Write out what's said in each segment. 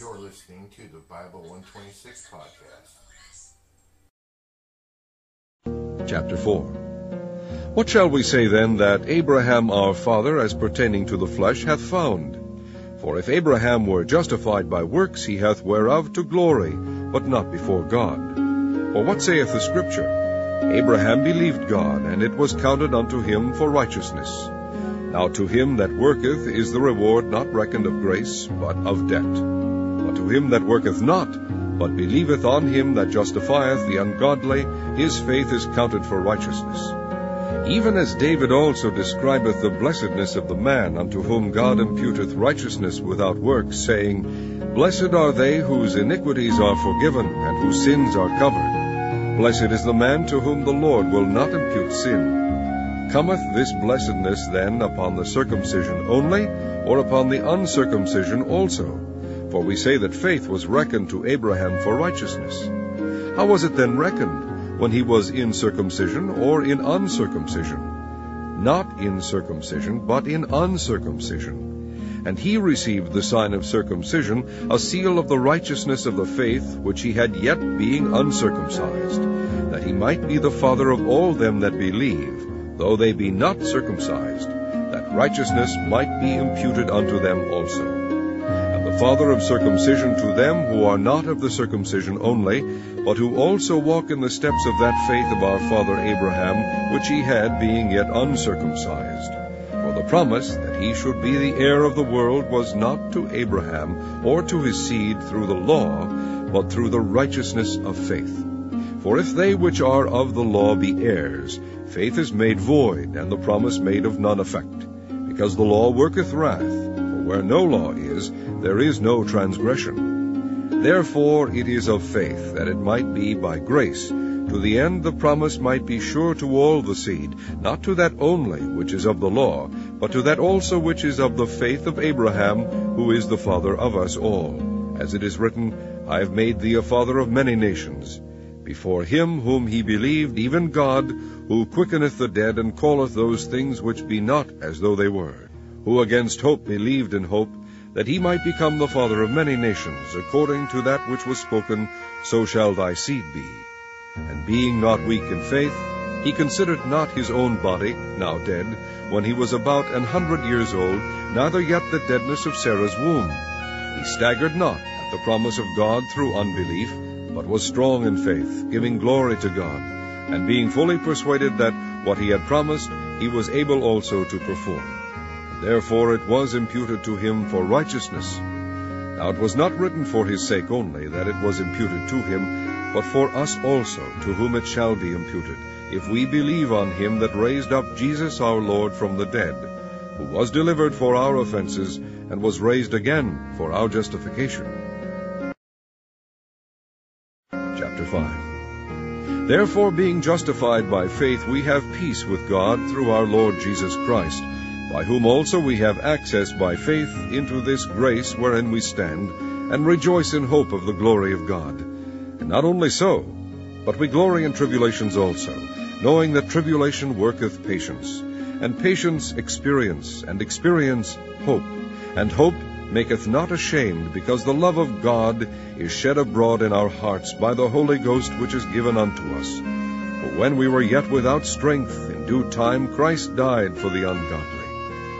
You're listening to the Bible 126 podcast. Chapter 4 What shall we say then that Abraham our father, as pertaining to the flesh, hath found? For if Abraham were justified by works, he hath whereof to glory, but not before God. For what saith the Scripture? Abraham believed God, and it was counted unto him for righteousness. Now to him that worketh is the reward not reckoned of grace, but of debt. To him that worketh not, but believeth on him that justifieth the ungodly, his faith is counted for righteousness. Even as David also describeth the blessedness of the man unto whom God imputeth righteousness without works, saying, Blessed are they whose iniquities are forgiven, and whose sins are covered. Blessed is the man to whom the Lord will not impute sin. Cometh this blessedness then upon the circumcision only, or upon the uncircumcision also? For we say that faith was reckoned to Abraham for righteousness. How was it then reckoned? When he was in circumcision or in uncircumcision? Not in circumcision, but in uncircumcision. And he received the sign of circumcision, a seal of the righteousness of the faith which he had yet being uncircumcised, that he might be the father of all them that believe, though they be not circumcised, that righteousness might be imputed unto them also father of circumcision to them who are not of the circumcision only, but who also walk in the steps of that faith of our father Abraham, which he had, being yet uncircumcised. For the promise that he should be the heir of the world was not to Abraham or to his seed through the law, but through the righteousness of faith. For if they which are of the law be heirs, faith is made void, and the promise made of none effect, because the law worketh wrath. Where no law is, there is no transgression. Therefore it is of faith, that it might be by grace, to the end the promise might be sure to all the seed, not to that only which is of the law, but to that also which is of the faith of Abraham, who is the father of us all. As it is written, I have made thee a father of many nations. Before him whom he believed, even God, who quickeneth the dead, and calleth those things which be not as though they were who against hope believed in hope, that he might become the father of many nations, according to that which was spoken, So shall thy seed be. And being not weak in faith, he considered not his own body, now dead, when he was about an hundred years old, neither yet the deadness of Sarah's womb. He staggered not at the promise of God through unbelief, but was strong in faith, giving glory to God, and being fully persuaded that what he had promised, he was able also to perform. Therefore it was imputed to him for righteousness. Now it was not written for his sake only that it was imputed to him, but for us also, to whom it shall be imputed, if we believe on him that raised up Jesus our Lord from the dead, who was delivered for our offenses, and was raised again for our justification. Chapter 5 Therefore, being justified by faith, we have peace with God through our Lord Jesus Christ, by whom also we have access by faith into this grace wherein we stand, and rejoice in hope of the glory of God. And not only so, but we glory in tribulations also, knowing that tribulation worketh patience, and patience experience, and experience hope, and hope maketh not ashamed, because the love of God is shed abroad in our hearts by the Holy Ghost which is given unto us. For when we were yet without strength, in due time Christ died for the ungodly.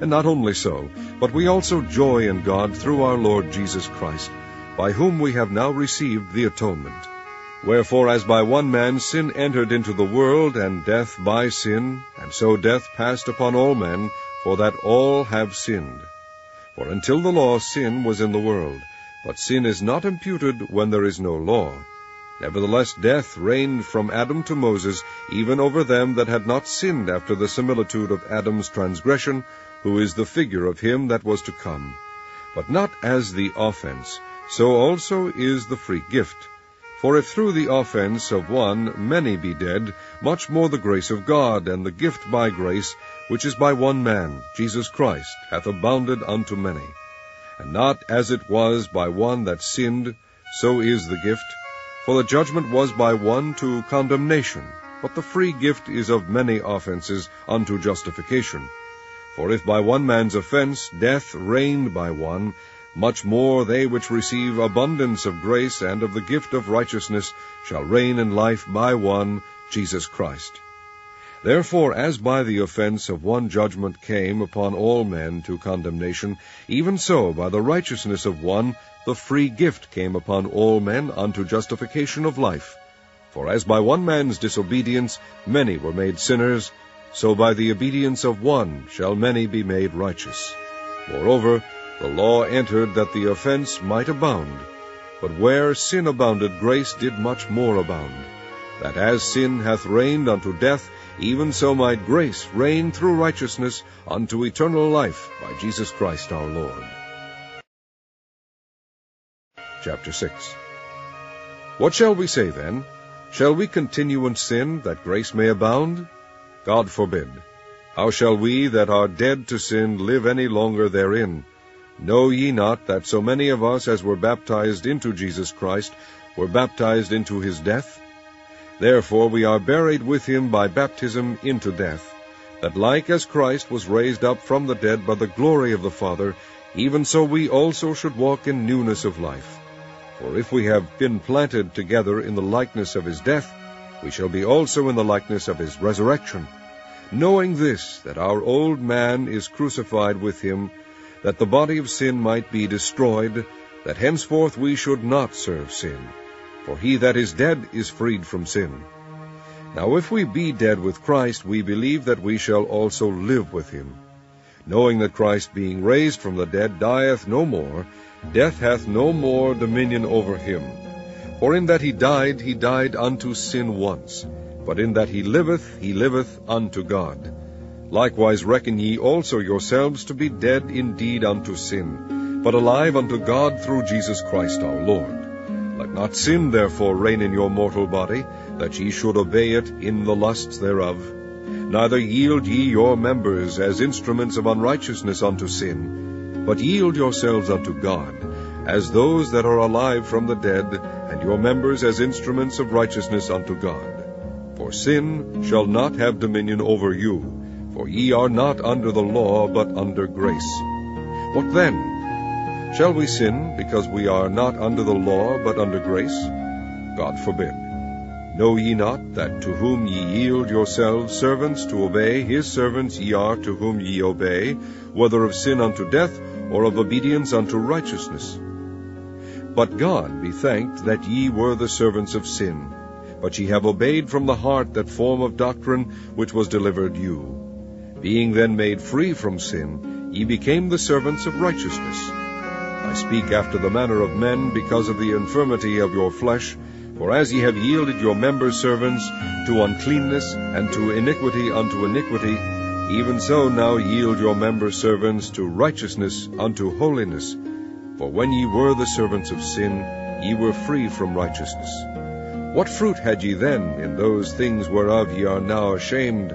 And not only so, but we also joy in God through our Lord Jesus Christ, by whom we have now received the atonement. Wherefore, as by one man sin entered into the world, and death by sin, and so death passed upon all men, for that all have sinned. For until the law sin was in the world, but sin is not imputed when there is no law. Nevertheless death reigned from Adam to Moses, even over them that had not sinned after the similitude of Adam's transgression, who is the figure of him that was to come. But not as the offense, so also is the free gift. For if through the offense of one many be dead, much more the grace of God, and the gift by grace, which is by one man, Jesus Christ, hath abounded unto many. And not as it was by one that sinned, so is the gift. For the judgment was by one to condemnation, but the free gift is of many offenses unto justification. For if by one man's offense death reigned by one, much more they which receive abundance of grace and of the gift of righteousness shall reign in life by one, Jesus Christ. Therefore, as by the offense of one judgment came upon all men to condemnation, even so by the righteousness of one the free gift came upon all men unto justification of life. For as by one man's disobedience many were made sinners, so by the obedience of one shall many be made righteous. Moreover, the law entered that the offense might abound. But where sin abounded, grace did much more abound. That as sin hath reigned unto death, even so might grace reign through righteousness unto eternal life by Jesus Christ our Lord. Chapter 6 What shall we say then? Shall we continue in sin, that grace may abound? God forbid. How shall we that are dead to sin live any longer therein? Know ye not that so many of us as were baptized into Jesus Christ were baptized into his death? Therefore we are buried with him by baptism into death, that like as Christ was raised up from the dead by the glory of the Father, even so we also should walk in newness of life. For if we have been planted together in the likeness of his death, we shall be also in the likeness of his resurrection. Knowing this, that our old man is crucified with him, that the body of sin might be destroyed, that henceforth we should not serve sin. For he that is dead is freed from sin. Now if we be dead with Christ, we believe that we shall also live with him. Knowing that Christ being raised from the dead dieth no more, death hath no more dominion over him. For in that he died, he died unto sin once, but in that he liveth, he liveth unto God. Likewise reckon ye also yourselves to be dead indeed unto sin, but alive unto God through Jesus Christ our Lord. Let not sin therefore reign in your mortal body, that ye should obey it in the lusts thereof. Neither yield ye your members as instruments of unrighteousness unto sin, but yield yourselves unto God, as those that are alive from the dead, and your members as instruments of righteousness unto God. For sin shall not have dominion over you, for ye are not under the law, but under grace. What then? Shall we sin because we are not under the law, but under grace? God forbid. Know ye not that to whom ye yield yourselves servants to obey, his servants ye are to whom ye obey, whether of sin unto death, or of obedience unto righteousness? But God be thanked that ye were the servants of sin, but ye have obeyed from the heart that form of doctrine which was delivered you. Being then made free from sin, ye became the servants of righteousness. I speak after the manner of men because of the infirmity of your flesh, for as ye have yielded your members servants to uncleanness and to iniquity unto iniquity, even so now yield your members servants to righteousness unto holiness. For when ye were the servants of sin, ye were free from righteousness. What fruit had ye then in those things whereof ye are now ashamed?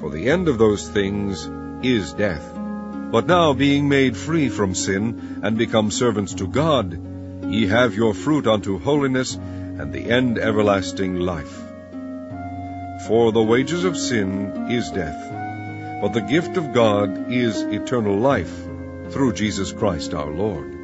for the end of those things is death. But now, being made free from sin, and become servants to God, ye have your fruit unto holiness, and the end everlasting life. For the wages of sin is death, but the gift of God is eternal life, through Jesus Christ our Lord.